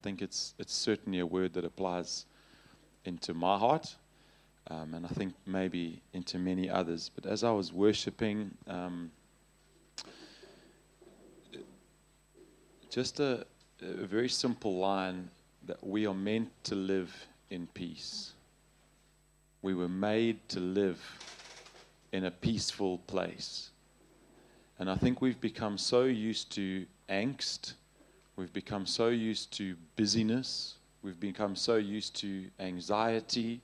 I think it's, it's certainly a word that applies into my heart, um, and I think maybe into many others. But as I was worshiping, um, just a, a very simple line that we are meant to live in peace. We were made to live in a peaceful place. And I think we've become so used to angst, we've become so used to busyness, we've become so used to anxiety.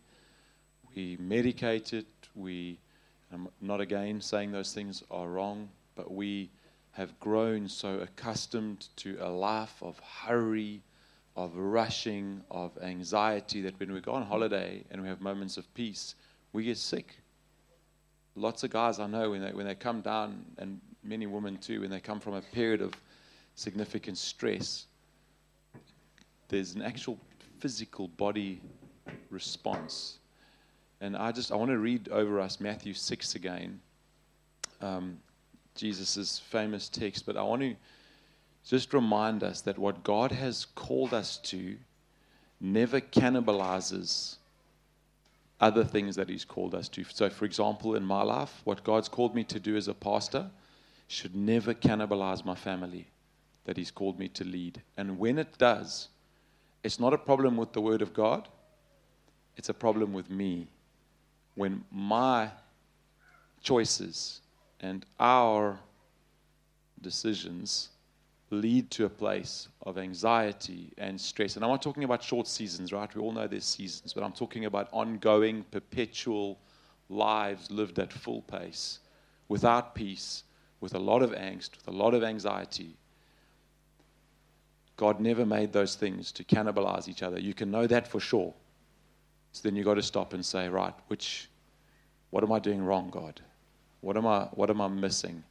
We medicate it, we, I'm not again saying those things are wrong, but we have grown so accustomed to a life of hurry, of rushing, of anxiety that when we go on holiday and we have moments of peace, we get sick. Lots of guys I know when they, when they come down, and many women too, when they come from a period of significant stress, there's an actual physical body response. And I just I want to read over us Matthew 6 again. Um, Jesus' famous text, but I want to just remind us that what God has called us to never cannibalizes other things that He's called us to. So, for example, in my life, what God's called me to do as a pastor should never cannibalize my family that He's called me to lead. And when it does, it's not a problem with the Word of God, it's a problem with me. When my choices and our decisions lead to a place of anxiety and stress. And I'm not talking about short seasons, right? We all know there's seasons, but I'm talking about ongoing, perpetual lives lived at full pace, without peace, with a lot of angst, with a lot of anxiety. God never made those things to cannibalize each other. You can know that for sure. So then you've got to stop and say, right, which, what am I doing wrong, God? What am I, what am I missing?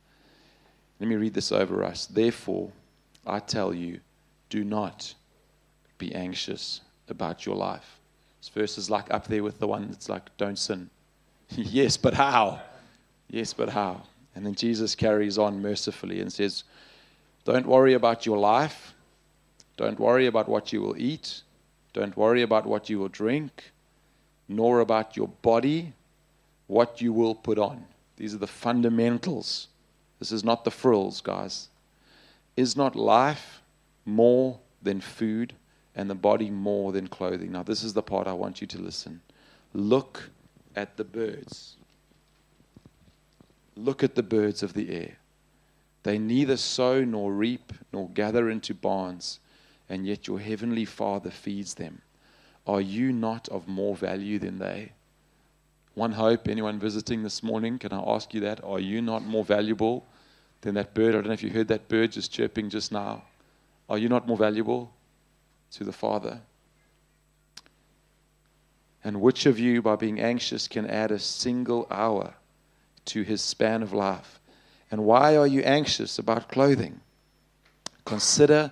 Let me read this over us. Therefore, I tell you, do not be anxious about your life. This verse is like up there with the one that's like, don't sin. yes, but how? Yes, but how? And then Jesus carries on mercifully and says, Don't worry about your life. Don't worry about what you will eat. Don't worry about what you will drink, nor about your body, what you will put on. These are the fundamentals. This is not the frills, guys. Is not life more than food and the body more than clothing? Now, this is the part I want you to listen. Look at the birds. Look at the birds of the air. They neither sow nor reap nor gather into barns, and yet your heavenly Father feeds them. Are you not of more value than they? One hope, anyone visiting this morning, can I ask you that? Are you not more valuable than that bird? I don't know if you heard that bird just chirping just now. Are you not more valuable to the Father? And which of you, by being anxious, can add a single hour to his span of life? And why are you anxious about clothing? Consider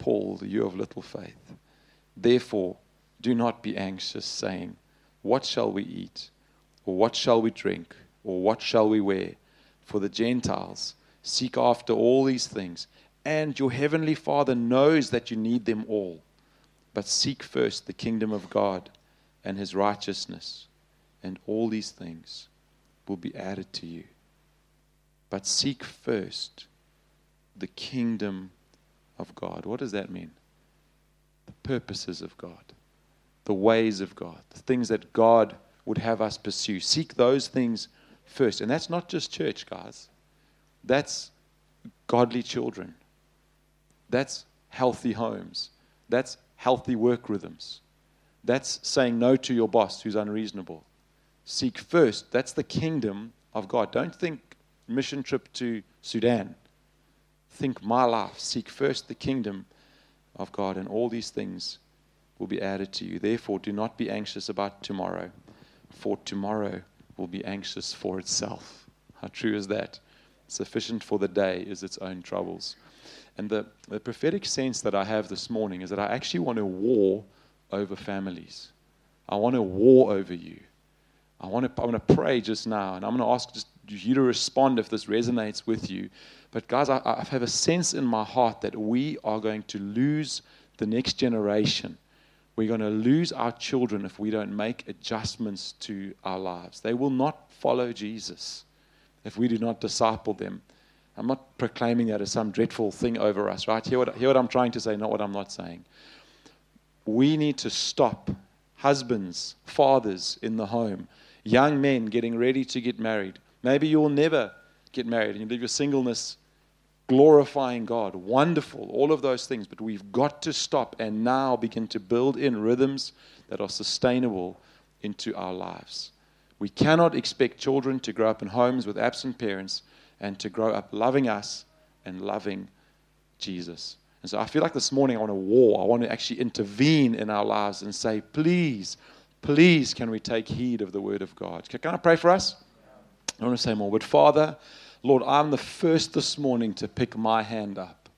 Paul, you of little faith. Therefore, do not be anxious, saying, what shall we eat? Or what shall we drink? Or what shall we wear? For the Gentiles seek after all these things, and your heavenly Father knows that you need them all. But seek first the kingdom of God and his righteousness, and all these things will be added to you. But seek first the kingdom of God. What does that mean? The purposes of God the ways of God, the things that God would have us pursue. Seek those things first. And that's not just church, guys. That's godly children. That's healthy homes. That's healthy work rhythms. That's saying no to your boss who's unreasonable. Seek first. That's the kingdom of God. Don't think mission trip to Sudan. Think my life. Seek first the kingdom of God, and all these things will be added to you. Therefore, do not be anxious about tomorrow, for tomorrow will be anxious for itself. How true is that? Sufficient for the day is its own troubles. And the, the prophetic sense that I have this morning is that I actually want to war over families. I want to war over you. I want to, I want to pray just now, and I'm going to ask just you to respond if this resonates with you. But, guys, I, I have a sense in my heart that we are going to lose the next generation. We're going to lose our children if we don't make adjustments to our lives. They will not follow Jesus if we do not disciple them. I'm not proclaiming that as some dreadful thing over us, right? Hear what, hear what I'm trying to say, not what I'm not saying. We need to stop husbands, fathers in the home, young men getting ready to get married. Maybe you'll never get married and you live your singleness glorifying God. Wonderful, all of those things. But we've got to stop and now begin to build in rhythms that are sustainable into our lives. We cannot expect children to grow up in homes with absent parents and to grow up loving us and loving Jesus. And so I feel like this morning I want to war. I want to actually intervene in our lives and say, please, please, can we take heed of the word of God? Can I pray for us? I want to say more. But Father, Lord, I'm the first this morning to pick my hand up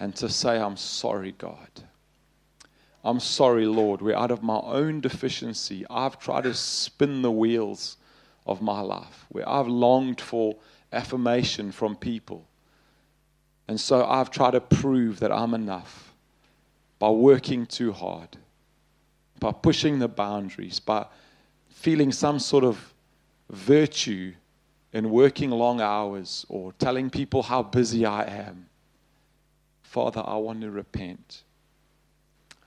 and to say, I'm sorry, God. I'm sorry, Lord, where out of my own deficiency, I've tried to spin the wheels of my life, where I've longed for affirmation from people. And so I've tried to prove that I'm enough by working too hard, by pushing the boundaries, by feeling some sort of virtue in working long hours or telling people how busy I am. Father, I want to repent.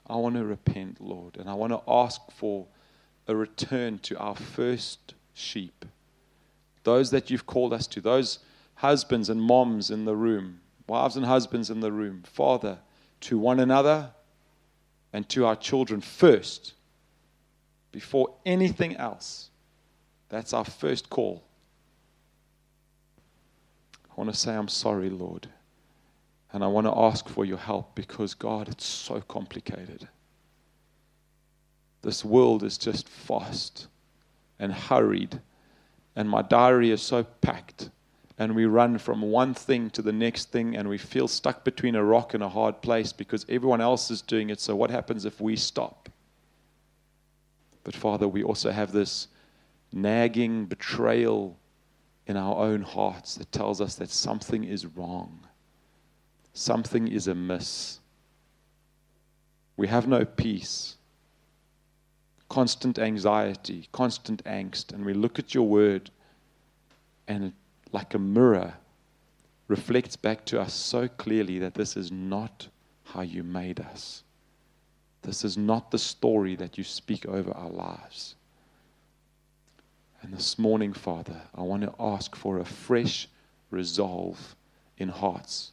I want to repent, Lord, and I want to ask for a return to our first sheep. Those that you've called us to, those husbands and moms in the room, wives and husbands in the room, Father, to one another and to our children first, before anything else. That's our first call. I want to say, I'm sorry, Lord. And I want to ask for your help because, God, it's so complicated. This world is just fast and hurried, and my diary is so packed. And we run from one thing to the next thing, and we feel stuck between a rock and a hard place because everyone else is doing it. So, what happens if we stop? But, Father, we also have this nagging betrayal in our own hearts that tells us that something is wrong something is amiss. We have no peace, constant anxiety, constant angst. And we look at your word, and it, like a mirror, reflects back to us so clearly that this is not how you made us. This is not the story that you speak over our lives. And this morning, Father, I want to ask for a fresh resolve in hearts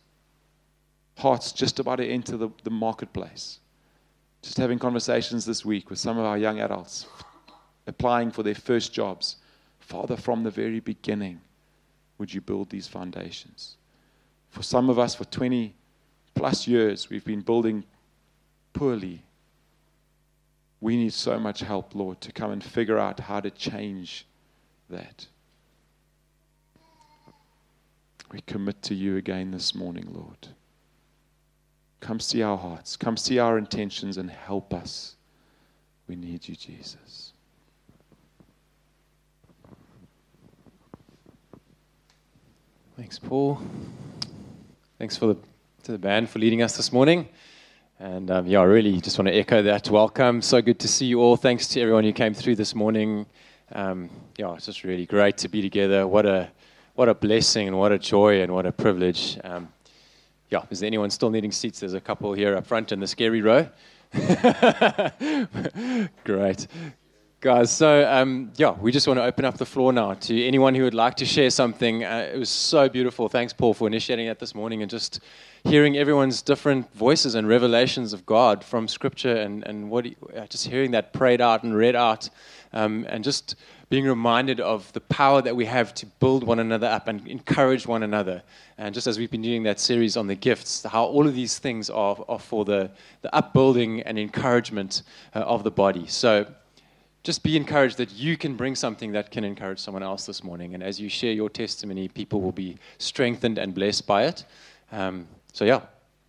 hearts just about to enter the, the marketplace. Just having conversations this week with some of our young adults applying for their first jobs. Father, from the very beginning, would you build these foundations? For some of us, for 20 plus years, we've been building poorly. We need so much help, Lord, to come and figure out how to change that. We commit to you again this morning, Lord. Come see our hearts. Come see our intentions and help us. We need you, Jesus. Thanks, Paul. Thanks for the, to the band for leading us this morning. And um, yeah, I really just want to echo that. Welcome. So good to see you all. Thanks to everyone who came through this morning. Um, yeah, it's just really great to be together. What a what a blessing and what a joy and what a privilege. Um, yeah, is there anyone still needing seats? There's a couple here up front in the scary row. Great. Guys, so um, yeah, we just want to open up the floor now to anyone who would like to share something. Uh, it was so beautiful. Thanks, Paul, for initiating that this morning and just hearing everyone's different voices and revelations of God from Scripture and, and what he, uh, just hearing that prayed out and read out um, and just being reminded of the power that we have to build one another up and encourage one another. And just as we've been doing that series on the gifts, how all of these things are, are for the, the upbuilding and encouragement uh, of the body. So just be encouraged that you can bring something that can encourage someone else this morning. And as you share your testimony, people will be strengthened and blessed by it. Um, so, yeah,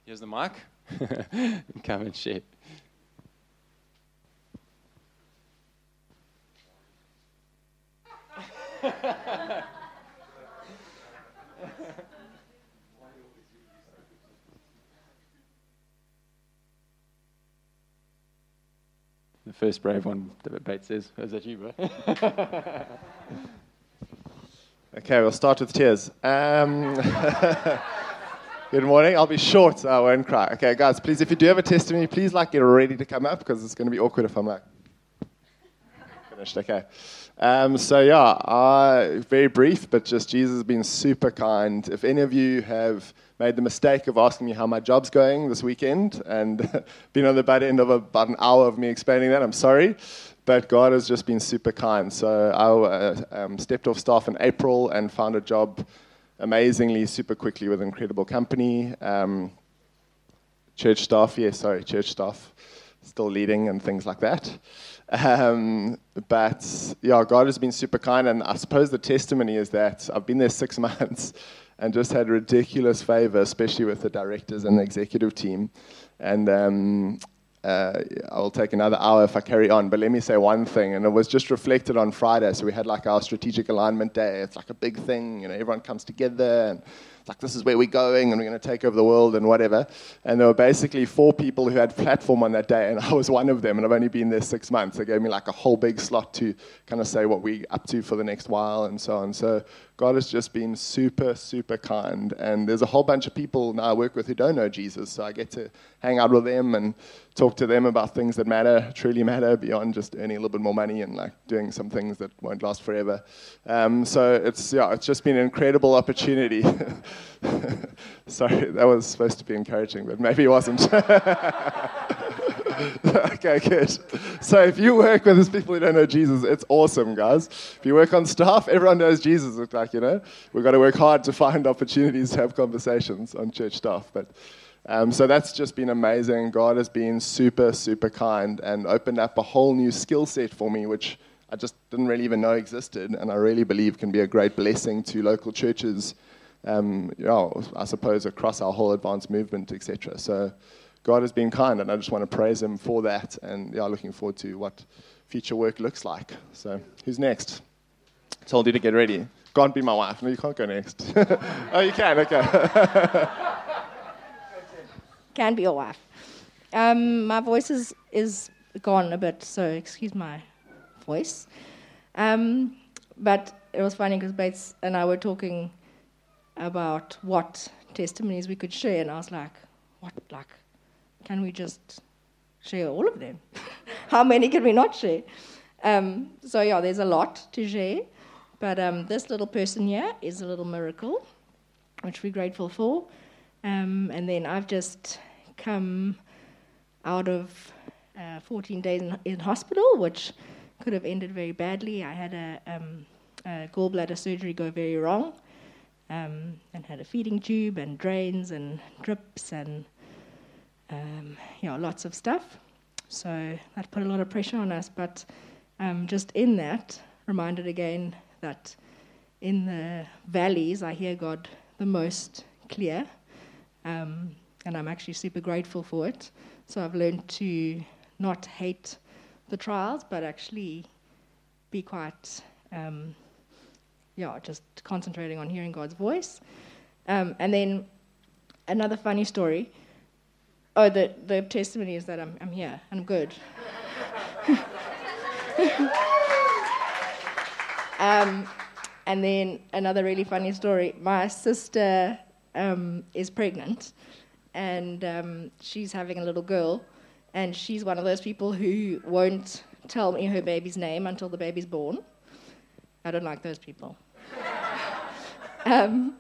here's the mic. Come and share. The first brave one, Bates says. Is that you, bro? okay, we'll start with tears. Um, good morning. I'll be short. I won't cry. Okay, guys, please, if you do have a testimony, please like get ready to come up because it's going to be awkward if I'm like finished. Okay. Um, so yeah, very brief, but just Jesus has been super kind. If any of you have made the mistake of asking me how my job's going this weekend and been on the bad end of about an hour of me explaining that, I'm sorry. But God has just been super kind. So I uh, um, stepped off staff in April and found a job amazingly, super quickly with an incredible company. Um, church staff, yeah, sorry, church staff, still leading and things like that. Um, but yeah, God has been super kind, and I suppose the testimony is that I've been there six months and just had ridiculous favor, especially with the directors and the executive team. And um, uh, I'll take another hour if I carry on, but let me say one thing, and it was just reflected on Friday. So we had like our strategic alignment day. It's like a big thing, you know, everyone comes together and like, this is where we're going and we're going to take over the world and whatever. And there were basically four people who had platform on that day, and I was one of them, and I've only been there six months. They gave me like a whole big slot to kind of say what we're up to for the next while and so on. So God has just been super, super kind. And there's a whole bunch of people now I work with who don't know Jesus, so I get to hang out with them and talk to them about things that matter, truly matter, beyond just earning a little bit more money and like doing some things that won't last forever. Um, so it's yeah, it's just been an incredible opportunity. Sorry, that was supposed to be encouraging, but maybe it wasn't. okay, good. So if you work with people who don't know Jesus, it's awesome, guys. If you work on staff, everyone knows Jesus. It's like, you know, we've got to work hard to find opportunities to have conversations on church staff. But um, so that's just been amazing. God has been super, super kind and opened up a whole new skill set for me, which I just didn't really even know existed, and I really believe can be a great blessing to local churches. Um, know, I suppose across our whole advanced movement, etc. So God has been kind, and I just want to praise Him for that. And yeah, looking forward to what future work looks like. So, who's next? Told you to get ready. Can't be my wife. No, you can't go next. oh, you can. Okay. can be your wife. Um, my voice is, is gone a bit, so excuse my voice. Um, but it was funny because Bates and I were talking about what testimonies we could share, and I was like, what, like, can we just share all of them? How many can we not share? Um, so, yeah, there's a lot to share. But um, this little person here is a little miracle, which we're grateful for. Um, and then I've just come out of uh, 14 days in, in, hospital, which could have ended very badly. I had a, um, a gallbladder surgery go very wrong um, and had a feeding tube and drains and drips and um, you know, lots of stuff. So that put a lot of pressure on us. But um, just in that, reminded again that in the valleys, I hear God the most clear. Um, and I'm actually super grateful for it. So I've learned to not hate the trials, but actually be quite, um, yeah, just concentrating on hearing God's voice. Um, and then another funny story Oh, the, the testimony is that I'm, I'm here and I'm good. um, and then another really funny story. My sister um, is pregnant and um, she's having a little girl, and she's one of those people who won't tell me her baby's name until the baby's born. I don't like those people. Um,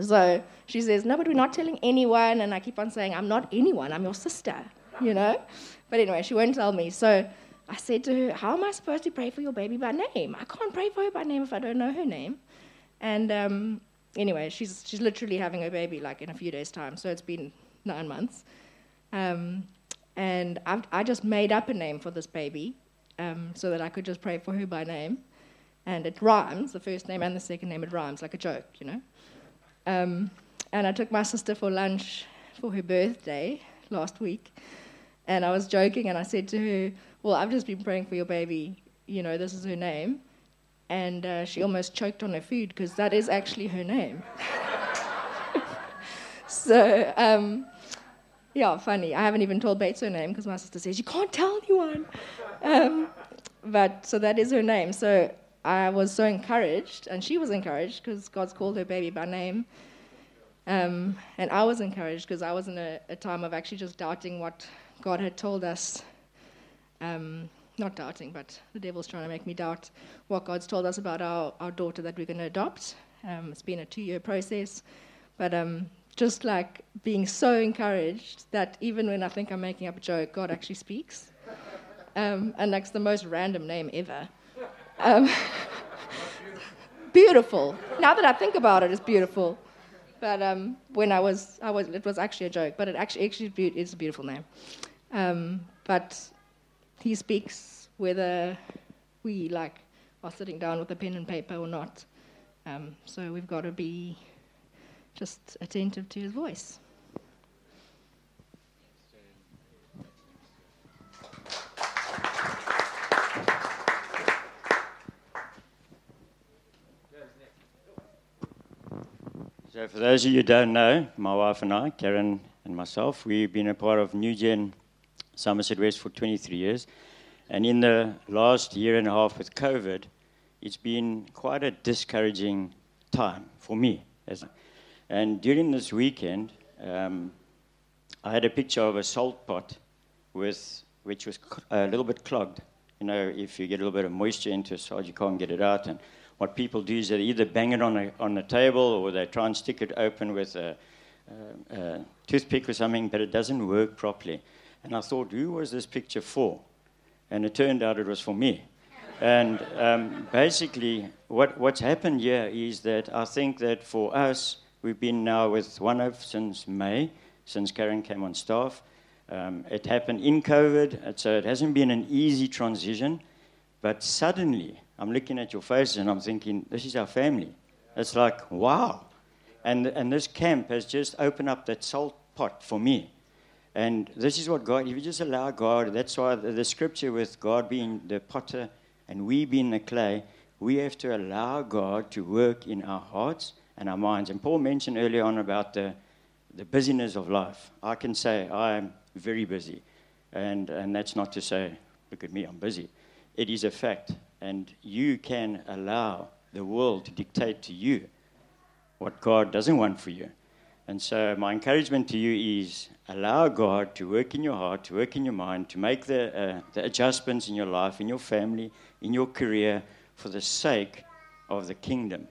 so she says, No, but we're not telling anyone. And I keep on saying, I'm not anyone, I'm your sister, you know? But anyway, she won't tell me. So I said to her, How am I supposed to pray for your baby by name? I can't pray for her by name if I don't know her name. And um, anyway, she's, she's literally having her baby like in a few days' time. So it's been nine months. Um, and I've, i just made up a name for this baby um, so that I could just pray for her by name. And it rhymes, the first name and the second name, it rhymes like a joke, you know. Um, and I took my sister for lunch for her birthday last week. And I was joking and I said to her, Well, I've just been praying for your baby. You know, this is her name. And uh, she almost choked on her food because that is actually her name. so, um, yeah, funny. I haven't even told Bates her name because my sister says, You can't tell anyone. Um, but so that is her name. So I was so encouraged, and she was encouraged because God's called her baby by name. Um, and I was encouraged because I was in a, a, time of actually just doubting what God had told us. Um, not doubting, but the devil's trying to make me doubt what God's told us about our, our daughter that we're going to adopt. Um, it's been a two year process. But um, just like being so encouraged that even when I think I'm making up a joke, God actually speaks. Um, and that's the most random name ever. Um, beautiful. Now that I think about it, it's beautiful. But um, when I was, I was, it was actually a joke. But it actually, actually is a beautiful name. Um, but he speaks whether we like are sitting down with a pen and paper or not. Um, so we've got to be just attentive to his voice. So, for those of you who don't know, my wife and I, Karen and myself, we've been a part of New Gen Somerset West for 23 years. And in the last year and a half with COVID, it's been quite a discouraging time for me. And during this weekend, um, I had a picture of a salt pot with, which was a little bit clogged. You know, if you get a little bit of moisture into a salt, you can't get it out. And what people do is they either bang it on a, on a table or they try and stick it open with a, a, a toothpick or something, but it doesn't work properly. And I thought, who was this picture for? And it turned out it was for me. And um, basically, what, what's happened here is that I think that for us, We've been now with OneHope since May, since Karen came on staff. Um, it happened in COVID, so it hasn't been an easy transition. But suddenly, I'm looking at your faces and I'm thinking, this is our family. It's like, wow. And, and this camp has just opened up that salt pot for me. And this is what God, if you just allow God, that's why the, the scripture with God being the potter and we being the clay, we have to allow God to work in our hearts and our minds. And Paul mentioned earlier on about the, the busyness of life. I can say I'm very busy. And, and that's not to say, look at me, I'm busy. It is a fact. And you can allow the world to dictate to you what God doesn't want for you. And so, my encouragement to you is allow God to work in your heart, to work in your mind, to make the, uh, the adjustments in your life, in your family, in your career, for the sake of the kingdom.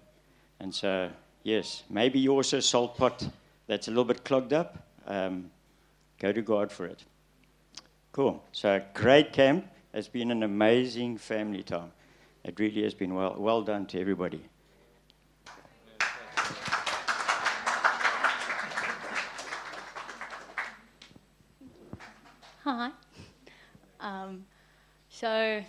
And so, yes, maybe you're also a salt pot that's a little bit clogged up. Um, go to God for it. Cool. So, great camp. It's been an amazing family time. It really has been well, well done to everybody. Hi. Um, so,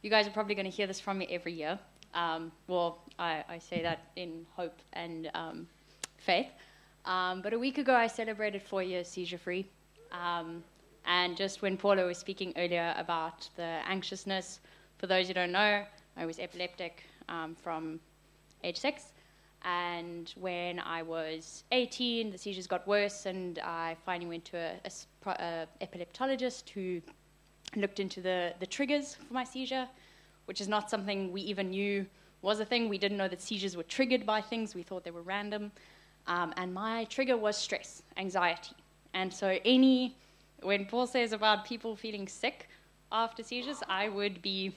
you guys are probably going to hear this from me every year. Um, well, I, I, say that in hope and um, faith. Um, but a week ago, I celebrated four years seizure free. And just when Paula was speaking earlier about the anxiousness, for those who don't know, I was epileptic um, from age six. And when I was 18, the seizures got worse, and I finally went to a, a, a epileptologist who looked into the, the triggers for my seizure which is not something we even knew was a thing. We didn't know that seizures were triggered by things, we thought they were random. Um, and my trigger was stress, anxiety. And so, any, when Paul says about people feeling sick, after seizures, I would be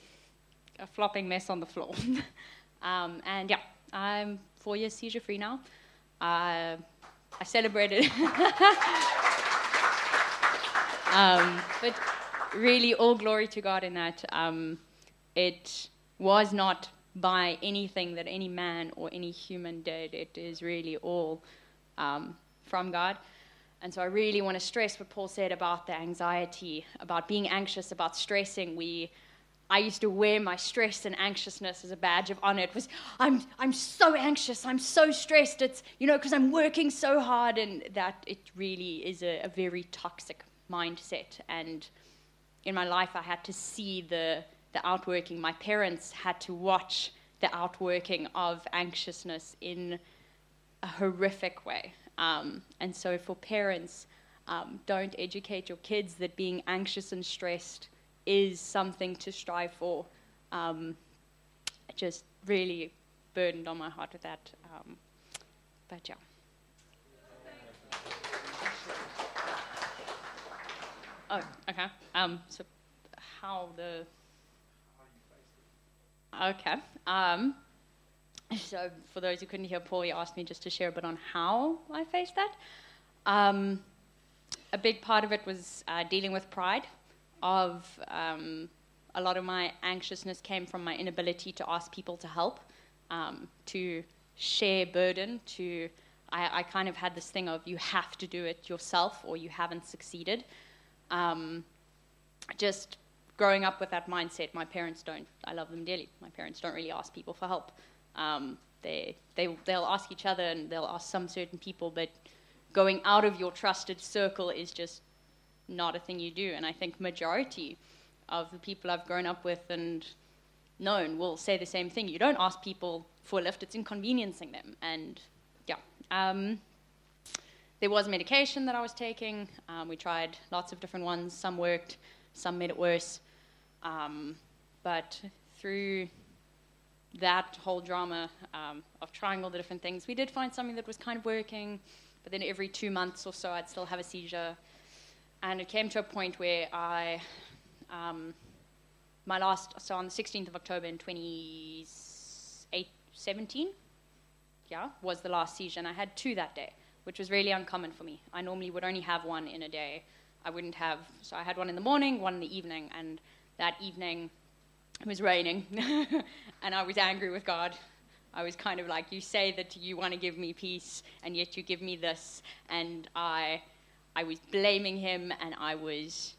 a flopping mess on the floor. um, and yeah, I'm four years seizure free now. Uh, I celebrated. um, but really, all glory to God in that. Um, it was not by anything that any man or any human did. It is really all um, from God. And so I really want to stress what Paul said about the anxiety, about being anxious, about stressing. We, I used to wear my stress and anxiousness as a badge of honor. It was, I'm, I'm so anxious, I'm so stressed. It's, you know, because I'm working so hard, and that it really is a, a very toxic mindset. And in my life, I had to see the, the outworking. My parents had to watch the outworking of anxiousness in a horrific way. Um, and so, for parents, um, don't educate your kids that being anxious and stressed is something to strive for. Um, just really burdened on my heart with that. Um, but yeah. Oh, okay. Um, so, how the. Okay. Um, so, for those who couldn't hear Paul, he asked me just to share a bit on how I faced that. Um, a big part of it was uh, dealing with pride. Of um, a lot of my anxiousness came from my inability to ask people to help, um, to share burden. To I, I, kind of had this thing of you have to do it yourself or you haven't succeeded. Um, just growing up with that mindset, my parents don't. I love them dearly. My parents don't really ask people for help. Um, they, they, they'll ask each other and they'll ask some certain people, but going out of your trusted circle is just not a thing you do. And I think majority of the people I've grown up with and known will say the same thing. You don't ask people for a lift; it's inconveniencing them. And yeah, um, there was medication that I was taking. Um, we tried lots of different ones. Some worked, some made it worse. Um, but through that whole drama um, of trying all the different things, we did find something that was kind of working, but then every two months or so, I'd still have a seizure. And it came to a point where I, um, my last, so on the 16th of October in 2017, yeah, was the last seizure. And I had two that day, which was really uncommon for me. I normally would only have one in a day. I wouldn't have, so I had one in the morning, one in the evening, and that evening, it was raining, and I was angry with God. I was kind of like, you say that you want to give me peace, and yet you give me this, and I, I was blaming him, and I was,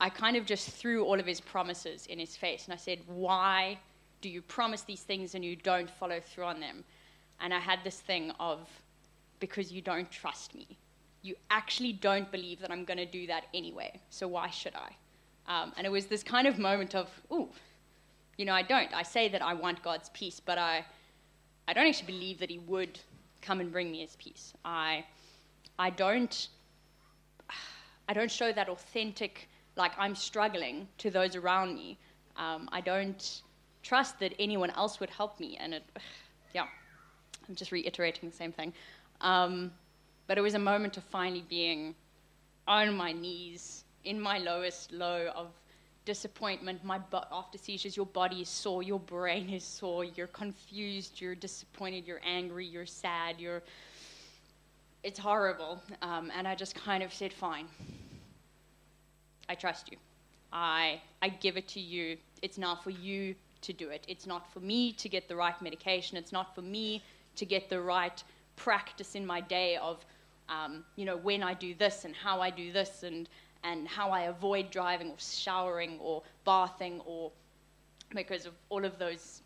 I kind of just threw all of his promises in his face, and I said, why do you promise these things and you don't follow through on them? And I had this thing of, because you don't trust me. You actually don't believe that I'm going to do that anyway, so why should I? Um, and it was this kind of moment of, ooh, you know, I don't. I say that I want God's peace, but I, I don't actually believe that He would come and bring me His peace. I, I don't, I don't show that authentic, like I'm struggling to those around me. Um, I don't trust that anyone else would help me, and it, yeah, I'm just reiterating the same thing. Um, but it was a moment of finally being on my knees in my lowest low of disappointment, my butt after seizures, your body is sore, your brain is sore, you're confused, you're disappointed, you're angry, you're sad, you're. It's horrible. Um, and I just kind of said, fine. I trust you. I, I give it to you. It's not for you to do it. It's not for me to get the right medication. It's not for me to get the right practice in my day of, um, you know, when I do this and how I do this and and how I avoid driving or showering or bathing or because of all of those.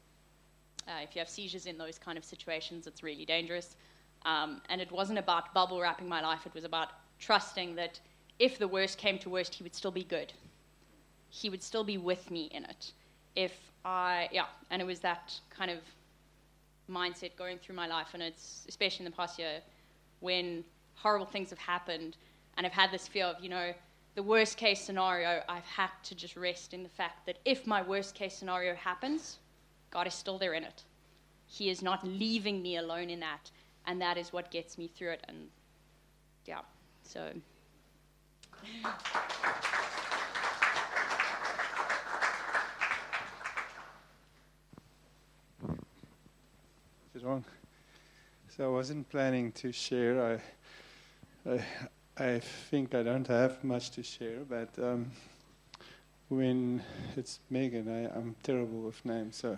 Uh, if you have seizures in those kind of situations, it's really dangerous. Um, and it wasn't about bubble wrapping my life, it was about trusting that if the worst came to worst, he would still be good. He would still be with me in it. If I, yeah, and it was that kind of mindset going through my life, and it's especially in the past year when horrible things have happened, and I've had this fear of, you know, the worst case scenario, I've had to just rest in the fact that if my worst case scenario happens, God is still there in it. He is not leaving me alone in that. And that is what gets me through it. And yeah, so. Is wrong? So I wasn't planning to share. I, I I think I don't have much to share, but um, when it's Megan, I, I'm terrible with names. So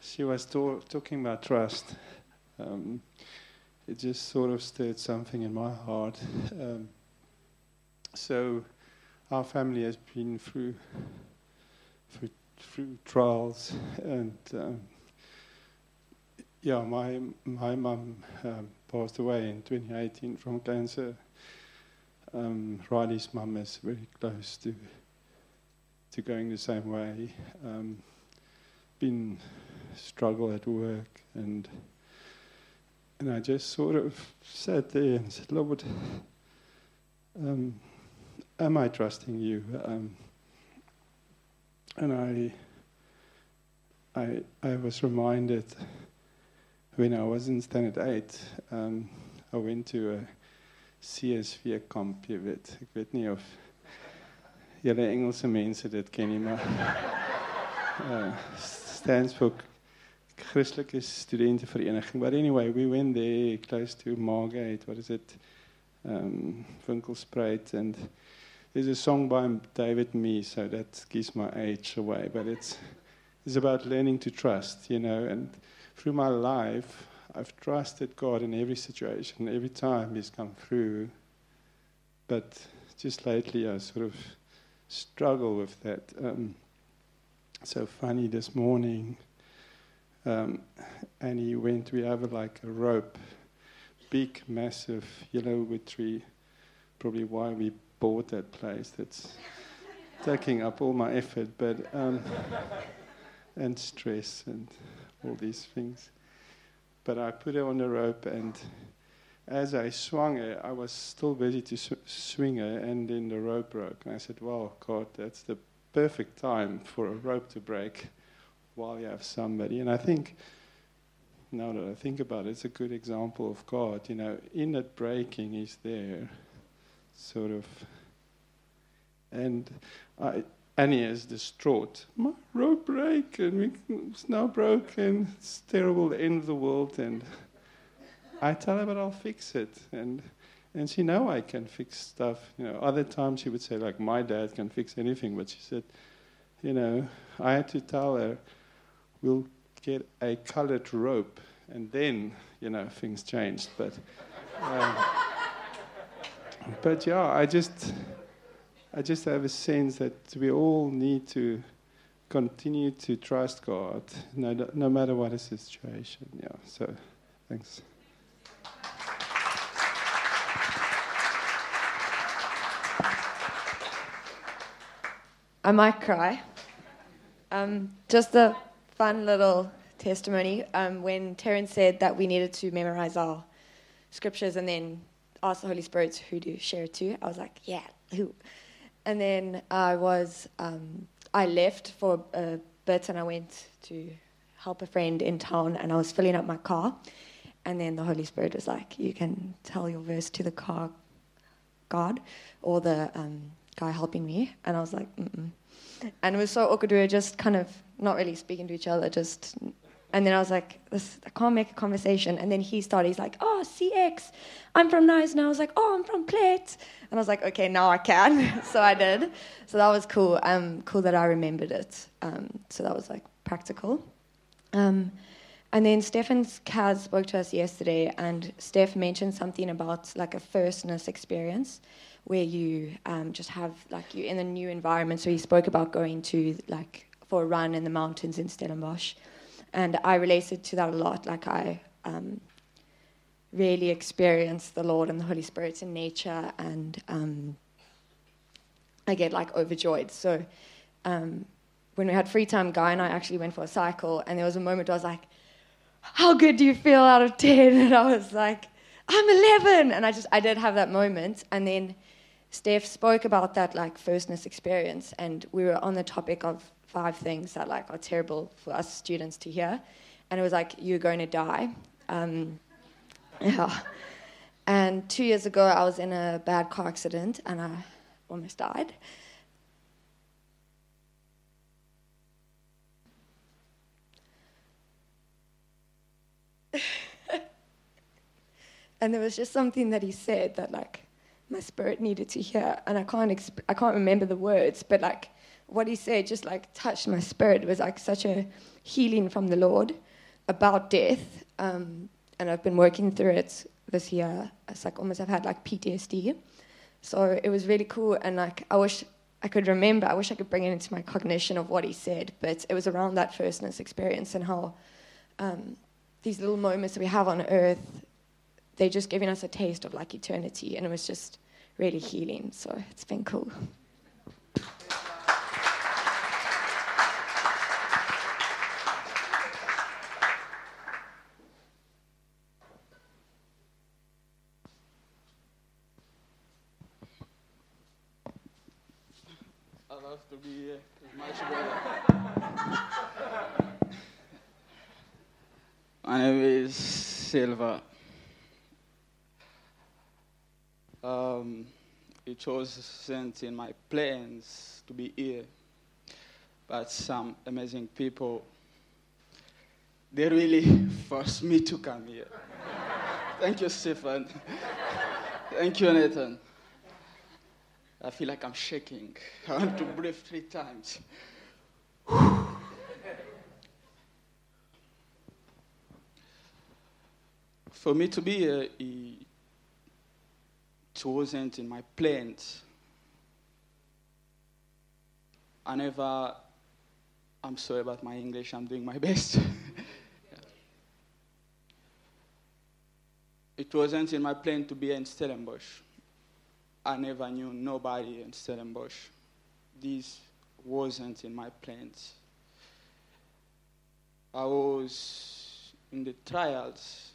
she was to- talking about trust. Um, it just sort of stirred something in my heart. Um, so our family has been through through, through trials, and um, yeah, my my mum um, passed away in 2018 from cancer. Um, Riley's mum is very close to to going the same way. Um, been struggle at work and and I just sort of sat there and said, Lord, um, am I trusting you? Um, and I, I, I was reminded when I was in standard eight, um, I went to a CSV kamp, jy weet. Ek weet nie of julle Engelse mense dit ken nie, maar uh, stands for Christelike Studentenvereniging. But anyway, we went there close to Margate, what is it? Um, Winkelspruit and there's a song by David Me, so that gives my age away. But it's it's about learning to trust, you know. And through my life, I've trusted God in every situation, every time He's come through. But just lately, I sort of struggle with that. Um, so funny this morning, um, and he went. We have like a rope, big, massive yellow wood tree. Probably why we bought that place. That's taking up all my effort, but um, and stress and all these things. But I put it on the rope, and as I swung it, I was still busy to sw- swing it, and then the rope broke. And I said, "Wow, God, that's the perfect time for a rope to break while you have somebody." And I think. Now that I think about it, it's a good example of God. You know, in that breaking, He's there sort of. And I, Annie is distraught. My rope broke, and it's now broken. It's terrible, the end of the world. And I tell her, but I'll fix it. And and she know I can fix stuff. You know, other times she would say like, my dad can fix anything, but she said, you know, I had to tell her, we'll get a colored rope, and then you know things changed. But. Um, but yeah, I just, I just have a sense that we all need to continue to trust God, no, no matter what the situation. Yeah. So, thanks. I might cry. Um, just a fun little testimony. Um, when Terence said that we needed to memorize our scriptures and then ask the Holy Spirit who to share it to, I was like, yeah, who? And then I was, um, I left for a bit and I went to help a friend in town and I was filling up my car. And then the Holy Spirit was like, you can tell your verse to the car guard or the um, guy helping me. And I was like, mm And it was so awkward. We were just kind of not really speaking to each other, just and then I was like, I can't make a conversation. And then he started, he's like, oh, CX, I'm from Knysna. And I was like, oh, I'm from Plett. And I was like, okay, now I can. so I did. So that was cool. Um, cool that I remembered it. Um, so that was like practical. Um, and then Stefan Kaz spoke to us yesterday, and Steph mentioned something about like a firstness experience where you um, just have like you're in a new environment. So he spoke about going to like for a run in the mountains in Stellenbosch and I related to that a lot. Like I um, really experienced the Lord and the Holy Spirit in nature, and um, I get like overjoyed. So um, when we had free time, Guy and I actually went for a cycle, and there was a moment where I was like, "How good do you feel out of 10? And I was like, "I'm 11," and I just I did have that moment, and then. Steph spoke about that like firstness experience, and we were on the topic of five things that like are terrible for us students to hear, and it was like you're going to die. Um, yeah. And two years ago, I was in a bad car accident, and I almost died. and there was just something that he said that like my spirit needed to hear, and I can't exp- I can't remember the words, but like what he said just like touched my spirit. It was like such a healing from the Lord about death, um, and I've been working through it this year. It's like almost I've had like PTSD, so it was really cool, and like I wish I could remember. I wish I could bring it into my cognition of what he said, but it was around that firstness experience and how um, these little moments that we have on earth, they're just giving us a taste of like eternity, and it was just really healing. So it's been cool. I love to be here with my name is Silva. Um, it wasn't in my plans to be here, but some amazing people, they really forced me to come here. Thank you, Stephen. Thank you, Nathan. I feel like I'm shaking. I want to breathe three times. For me to be here, it wasn't in my plans. I never, I'm sorry about my English, I'm doing my best. It wasn't in my plan to be in Stellenbosch. I never knew nobody in Stellenbosch. This wasn't in my plans. I was in the trials,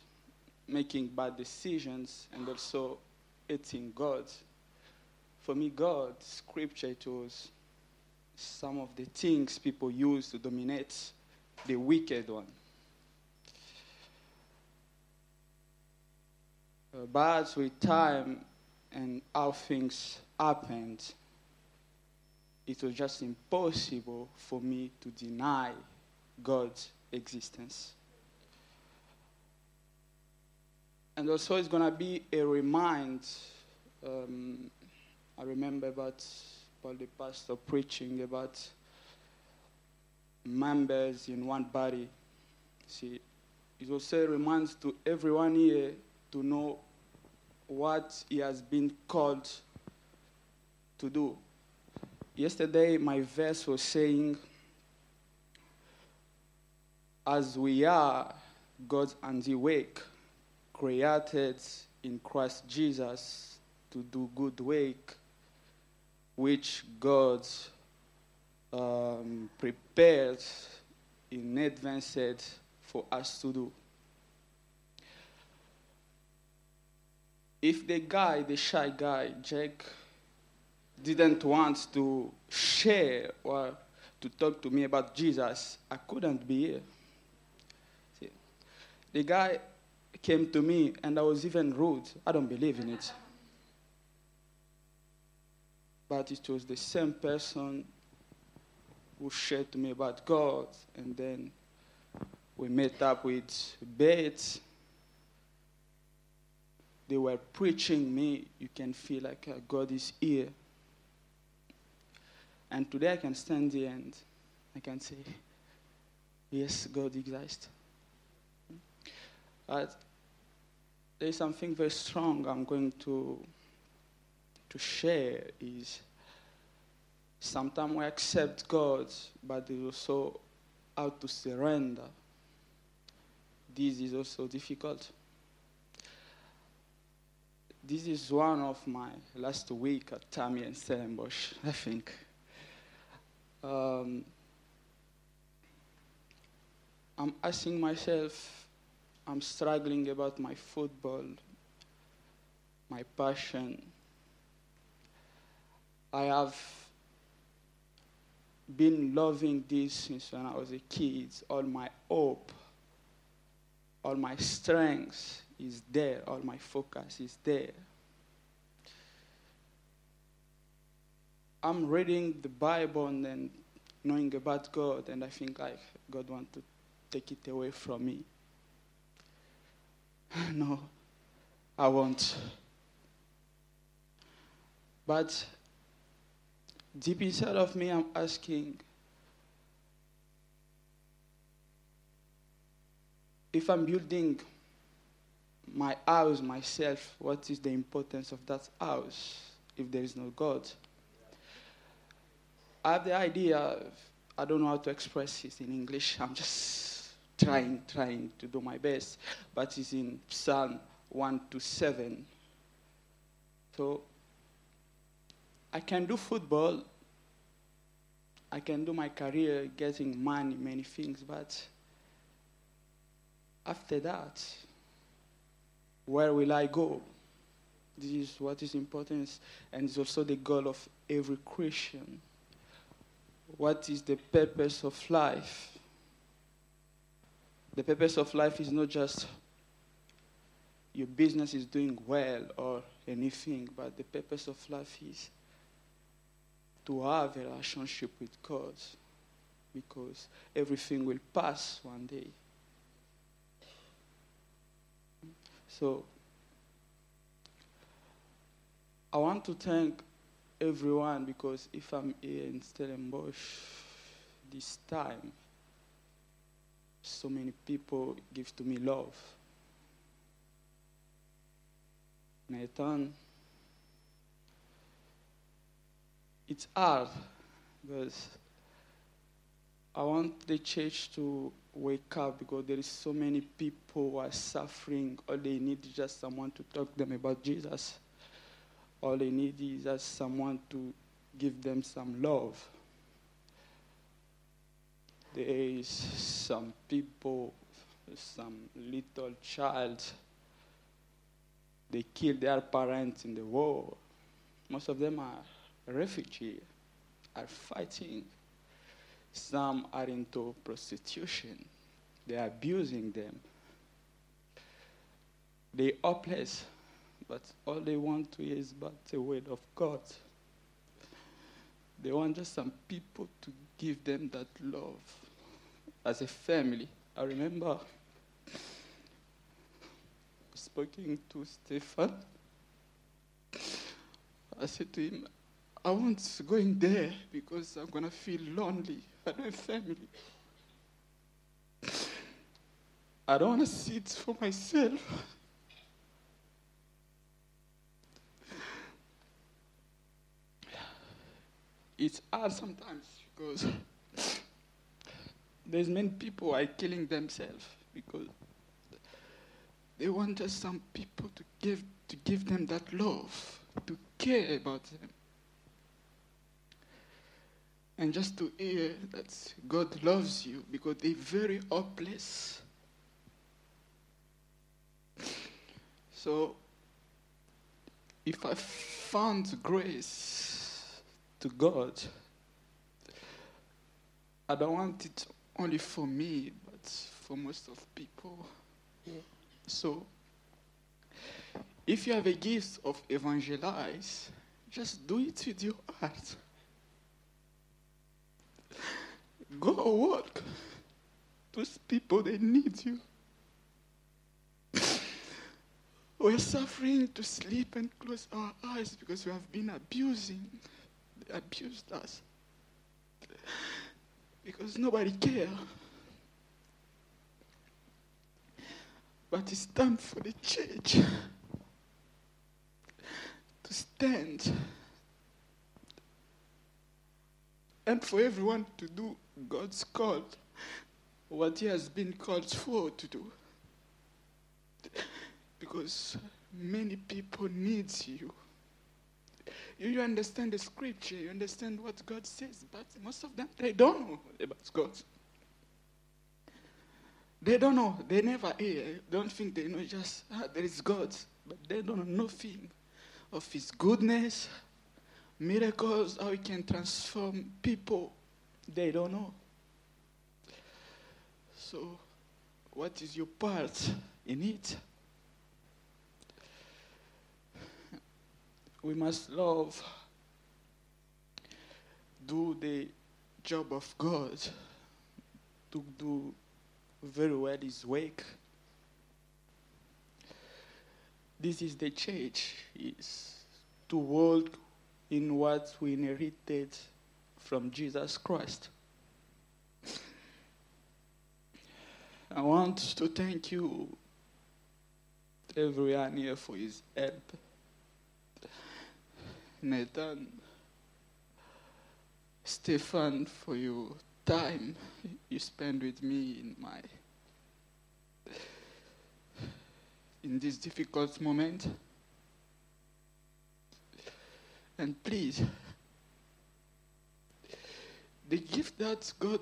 making bad decisions, and also hating God. For me, God, scripture, it was some of the things people use to dominate the wicked one. Uh, but with time and how things happened, it was just impossible for me to deny God's existence. And also, it's going to be a remind. Um, I remember about Paul the pastor preaching about members in one body. See, it also reminds to everyone here to know what he has been called to do. Yesterday, my verse was saying, as we are God's handiwork, created in Christ Jesus to do good work, which God um, prepared in advance for us to do. If the guy, the shy guy, Jack, didn't want to share or to talk to me about Jesus, I couldn't be here. See, the guy came to me and I was even rude. I don't believe in it. But it was the same person who shared to me about God, and then we met up with Bates they were preaching me, you can feel like uh, God is here. And today I can stand here and I can say, yes, God exists. But there's something very strong I'm going to, to share is sometimes we accept God, but there's also how to surrender. This is also difficult this is one of my last week at Tammy and Stellenbosch, I think. Um, I'm asking myself, I'm struggling about my football, my passion. I have been loving this since when I was a kid. All my hope, all my strength is there, all my focus is there. I'm reading the Bible and then knowing about God, and I think like God wants to take it away from me. no, I won't. But deep inside of me, I'm asking if I'm building my house myself, what is the importance of that house if there is no God? I have the idea, I don't know how to express it in English. I'm just trying, trying to do my best. But it's in Psalm 1 to 7. So I can do football, I can do my career, getting money, many things, but after that, where will I go? This is what is important, and it's also the goal of every Christian. What is the purpose of life? The purpose of life is not just your business is doing well or anything, but the purpose of life is to have a relationship with God because everything will pass one day. So, I want to thank everyone because if I'm here in Stellenbosch this time, so many people give to me love. Nathan, it's hard because I want the church to wake up because there is so many people who are suffering. All they need is just someone to talk to them about Jesus. All they need is just someone to give them some love. There is some people, some little child, they kill their parents in the war. Most of them are refugees, are fighting. Some are into prostitution. They are abusing them. They hopeless, but all they want to is but the word of God. They want just some people to give them that love. As a family, I remember speaking to Stefan. I said to him, I won't going there because I'm gonna feel lonely. I don't family. I don't want to see it for myself. It's hard sometimes because there's many people are killing themselves because they want just some people to give to give them that love, to care about them. And just to hear that God loves you because they're very hopeless. So, if I found grace to God, I don't want it only for me, but for most of people. Yeah. So, if you have a gift of evangelize, just do it with your heart. Go work. Those people, they need you. We're suffering to sleep and close our eyes because we have been abusing. They abused us. Because nobody cares. But it's time for the church to stand and for everyone to do God's call, what He has been called for to do. Because many people need you. You understand the scripture, you understand what God says, but most of them, they don't know about God. They don't know. They never hear. Don't think they know just, ah, there is God. But they don't know nothing of His goodness, miracles, how He can transform people. They don't know. So, what is your part in it? We must love, do the job of God, to do very well his work. this is the church, is to walk in what we inherited from Jesus Christ. I want to thank you, everyone here, for his help. Nathan, Stefan, for your time you spend with me in my in this difficult moment. And please, the gift that God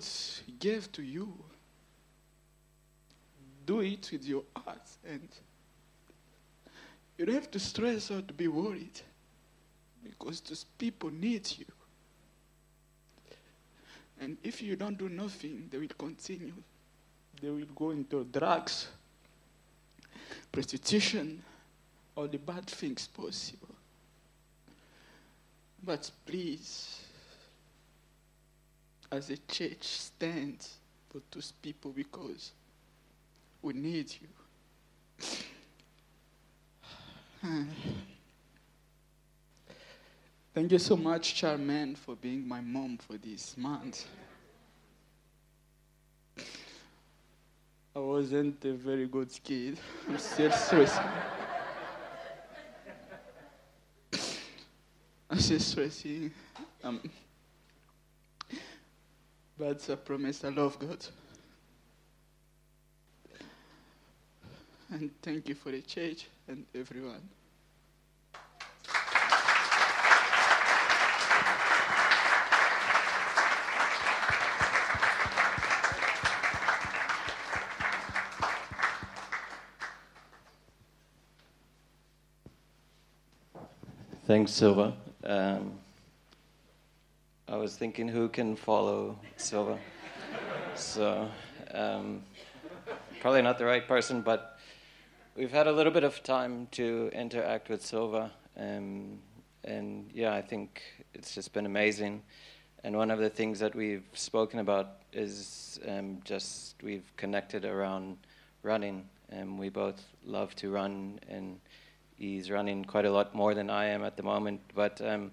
gave to you, do it with your heart and you don't have to stress or to be worried because those people need you. And if you don't do nothing, they will continue. They will go into drugs, prostitution, all the bad things possible. But please, as a church, stand for those people because we need you. Thank you so much, Charmaine, for being my mom for this month. I wasn't a very good kid. I'm still. I'm still stressing. Um, but I promise I love God. And thank you for the church and everyone. Thanks, Silva. Um, I was thinking who can follow Silva. so, um, probably not the right person, but we've had a little bit of time to interact with Silva. Um, and yeah, I think it's just been amazing. And one of the things that we've spoken about is um, just we've connected around running. And we both love to run and he's running quite a lot more than I am at the moment. But um,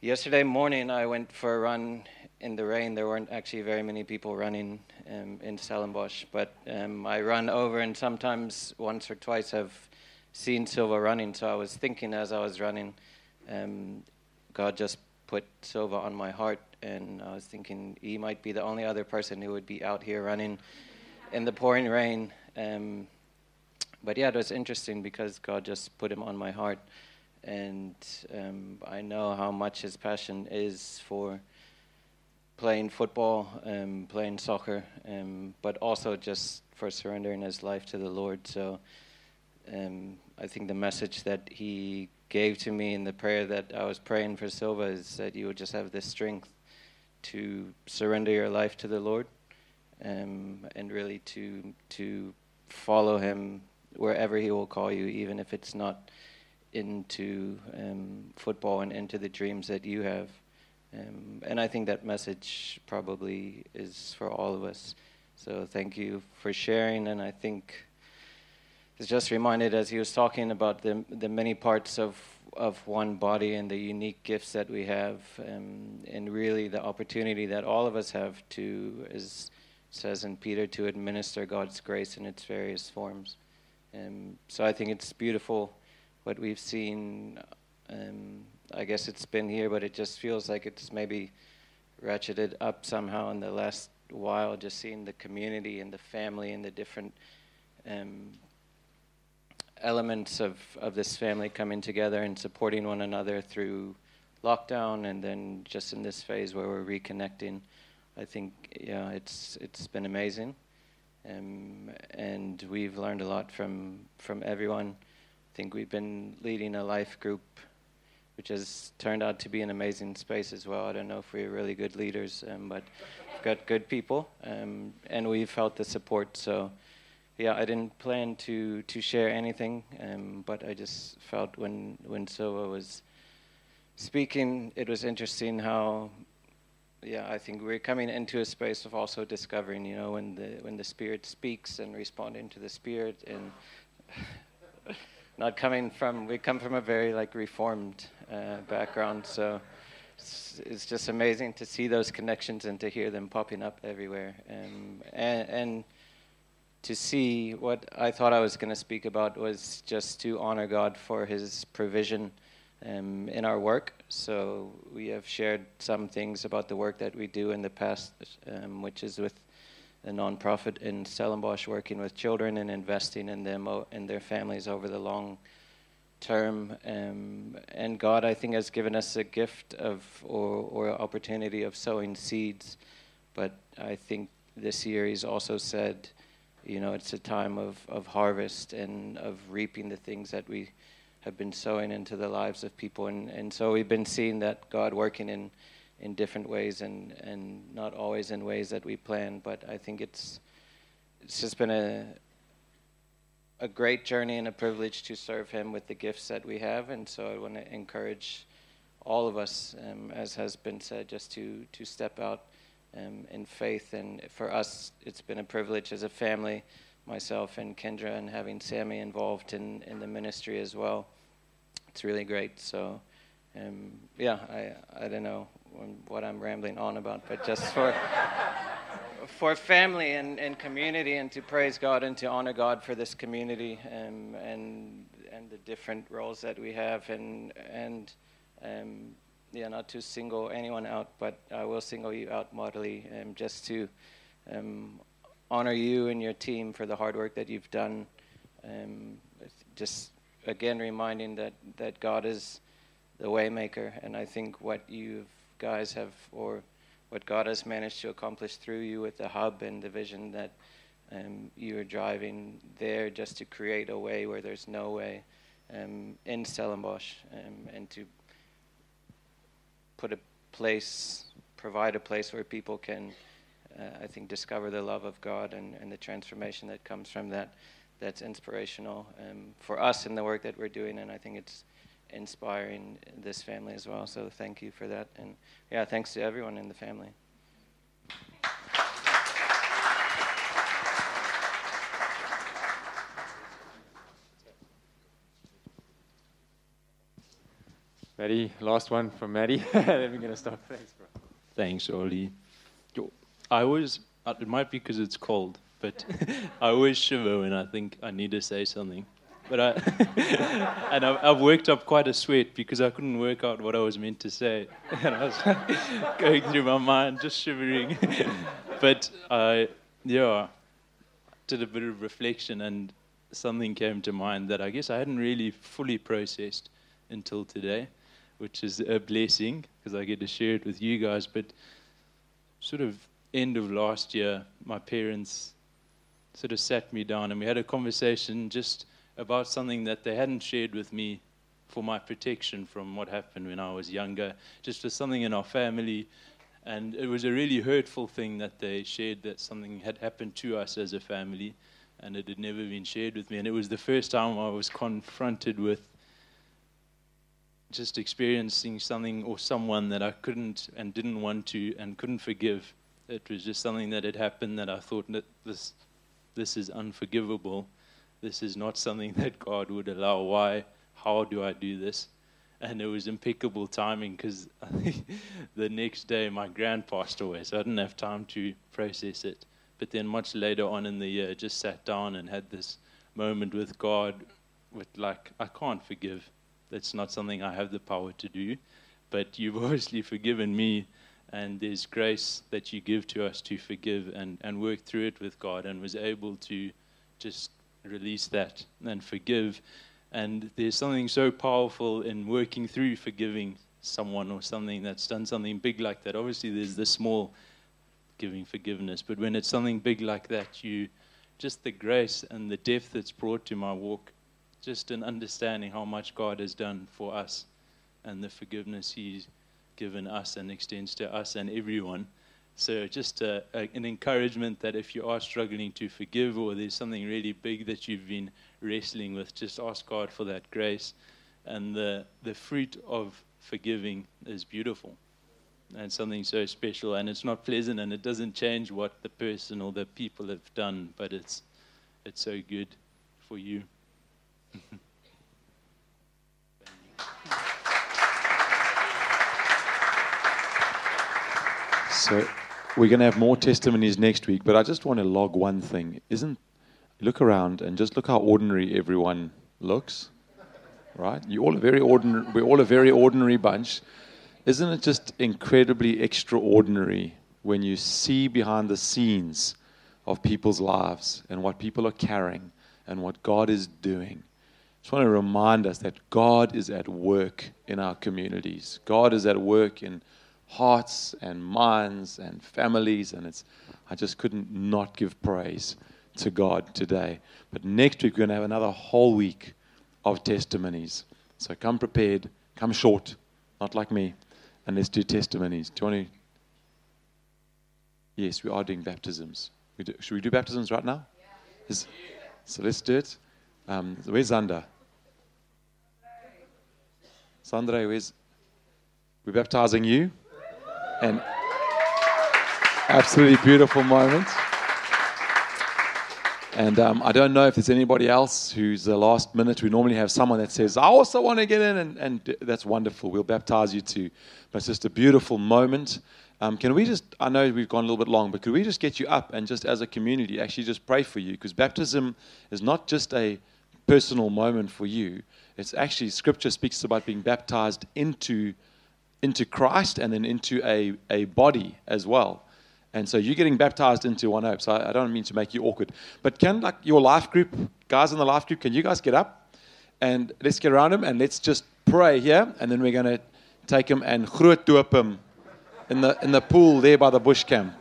yesterday morning, I went for a run in the rain. There weren't actually very many people running um, in Stellenbosch, but um, I run over and sometimes once or twice I've seen Silva running. So I was thinking as I was running, um, God just put Silva on my heart, and I was thinking he might be the only other person who would be out here running in the pouring rain. But yeah, it was interesting because God just put him on my heart, and um, I know how much his passion is for playing football, um, playing soccer, um, but also just for surrendering his life to the Lord. So um, I think the message that he gave to me in the prayer that I was praying for Silva is that you would just have this strength to surrender your life to the Lord, um, and really to to follow Him wherever He will call you, even if it's not into um, football and into the dreams that you have. Um, and I think that message probably is for all of us. So thank you for sharing. And I think it's just reminded as he was talking about the the many parts of of one body and the unique gifts that we have, um, and really the opportunity that all of us have to, as says in Peter, to administer God's grace in its various forms. Um, so I think it's beautiful what we've seen. Um, I guess it's been here, but it just feels like it's maybe ratcheted up somehow in the last while. Just seeing the community and the family and the different um, elements of, of this family coming together and supporting one another through lockdown, and then just in this phase where we're reconnecting. I think yeah, it's it's been amazing. Um, and we've learned a lot from from everyone. I think we've been leading a life group, which has turned out to be an amazing space as well. I don't know if we're really good leaders, um, but we've got good people, um, and we've felt the support. So, yeah, I didn't plan to to share anything, um, but I just felt when when Silva was speaking, it was interesting how yeah, I think we're coming into a space of also discovering, you know, when the when the spirit speaks and responding to the spirit, and not coming from, we come from a very like reformed uh, background, so it's, it's, just amazing to see those connections and to hear them popping up everywhere. Um, and, and to see what I thought I was going to speak about was just to honor God for His provision um, in our work. So we have shared some things about the work that we do in the past, um, which is with a nonprofit in Stellenbosch working with children and investing in them and their families over the long term. Um, and God, I think, has given us a gift of or, or opportunity of sowing seeds. But I think this year He's also said, you know, it's a time of, of harvest and of reaping the things that we have been sowing into the lives of people. And, and so we've been seeing that God working in in different ways and, and not always in ways that we plan. But I think it's it's just been a a great journey and a privilege to serve Him with the gifts that we have. And so I want to encourage all of us, um, as has been said, just to to step out um, in faith. And for us, it's been a privilege as a family, myself and Kendra, and having Sammy involved in in the ministry as well. It's really great. So. Um, yeah, I, I don't know what I'm rambling on about, but just for for family and, and community, and to praise God and to honor God for this community um, and and the different roles that we have, and and um, yeah, not to single anyone out, but I will single you out, Marley, um, just to um, honor you and your team for the hard work that you've done. Um, just again reminding that that God is the waymaker, and I think what you guys have, or what God has managed to accomplish through you with the hub and the vision that um, you are driving there, just to create a way where there's no way um, in Stellenbosch, um, and to put a place, provide a place where people can, I think, discover the love of God and, and the transformation that comes from that. That's inspirational um, for us in the work that we're doing, and I think it's inspiring this family as well. So thank you for that. And yeah, thanks to everyone in the family. Maddie, last one from Maddie. then we're going to stop. Thanks, bro. Thanks, Oli. I always, uh, it might be because it's cold, but I always shiver when I think I need to say something. But I, and I've, I've, worked up quite a sweat because I couldn't work out what I was meant to say. And I was going through my mind, just shivering. but I, yeah, did a bit of reflection and something came to mind that I guess I hadn't really fully processed until today, which is a blessing because I get to share it with you guys. But sort of end of last year, my parents sort of sat me down and we had a conversation just about something that they hadn't shared with me for my protection from what happened when I was younger, just for something in our family. And it was a really hurtful thing that they shared that something had happened to us as a family, and it had never been shared with me. And it was the first time I was confronted with just experiencing something or someone that I couldn't and didn't want to and couldn't forgive. It was just something that had happened that I thought that this, this is unforgivable this is not something that God would allow. Why? How do I do this? And it was impeccable timing because the next day my grand passed away, so I didn't have time to process it. But then much later on in the year, just sat down and had this moment with God with like, I can't forgive. That's not something I have the power to do. But you've obviously forgiven me, and there's grace that you give to us to forgive and, and work through it with God, and was able to just release that and forgive. And there's something so powerful in working through forgiving someone or something that's done something big like that. Obviously, there's the small giving forgiveness, but when it's something big like that, you just the grace and the depth that's brought to my walk, just an understanding how much God has done for us and the forgiveness He's given us and extends to us and everyone. So, just a, a, an encouragement that if you are struggling to forgive or there's something really big that you've been wrestling with, just ask God for that grace. And the, the fruit of forgiving is beautiful and something so special. And it's not pleasant and it doesn't change what the person or the people have done, but it's, it's so good for you. So we're going to have more testimonies next week, but I just want to log one thing. Isn't look around and just look how ordinary everyone looks, right? You all a very ordinary. We're all a very ordinary bunch. Isn't it just incredibly extraordinary when you see behind the scenes of people's lives and what people are carrying and what God is doing? I just want to remind us that God is at work in our communities. God is at work in hearts and minds and families, and it's I just couldn't not give praise to God today. But next week we're going to have another whole week of testimonies. So come prepared, come short, not like me, and let's do testimonies. Do you want to? Yes, we are doing baptisms. We do, should we do baptisms right now? Is, so let's do it. Um, where's Zander? Sandra, where's we're baptizing you? And absolutely beautiful moment. And um, I don't know if there's anybody else who's the last minute. We normally have someone that says, I also want to get in, and, and that's wonderful. We'll baptize you too. But it's just a beautiful moment. Um, can we just, I know we've gone a little bit long, but could we just get you up and just as a community actually just pray for you? Because baptism is not just a personal moment for you, it's actually, Scripture speaks about being baptized into, into Christ and then into a, a body as well. And so you're getting baptized into One Hope. So I, I don't mean to make you awkward. But can like your life group, guys in the life group, can you guys get up? And let's get around him and let's just pray here. And then we're going to take him and groot in the, in the pool there by the bush camp.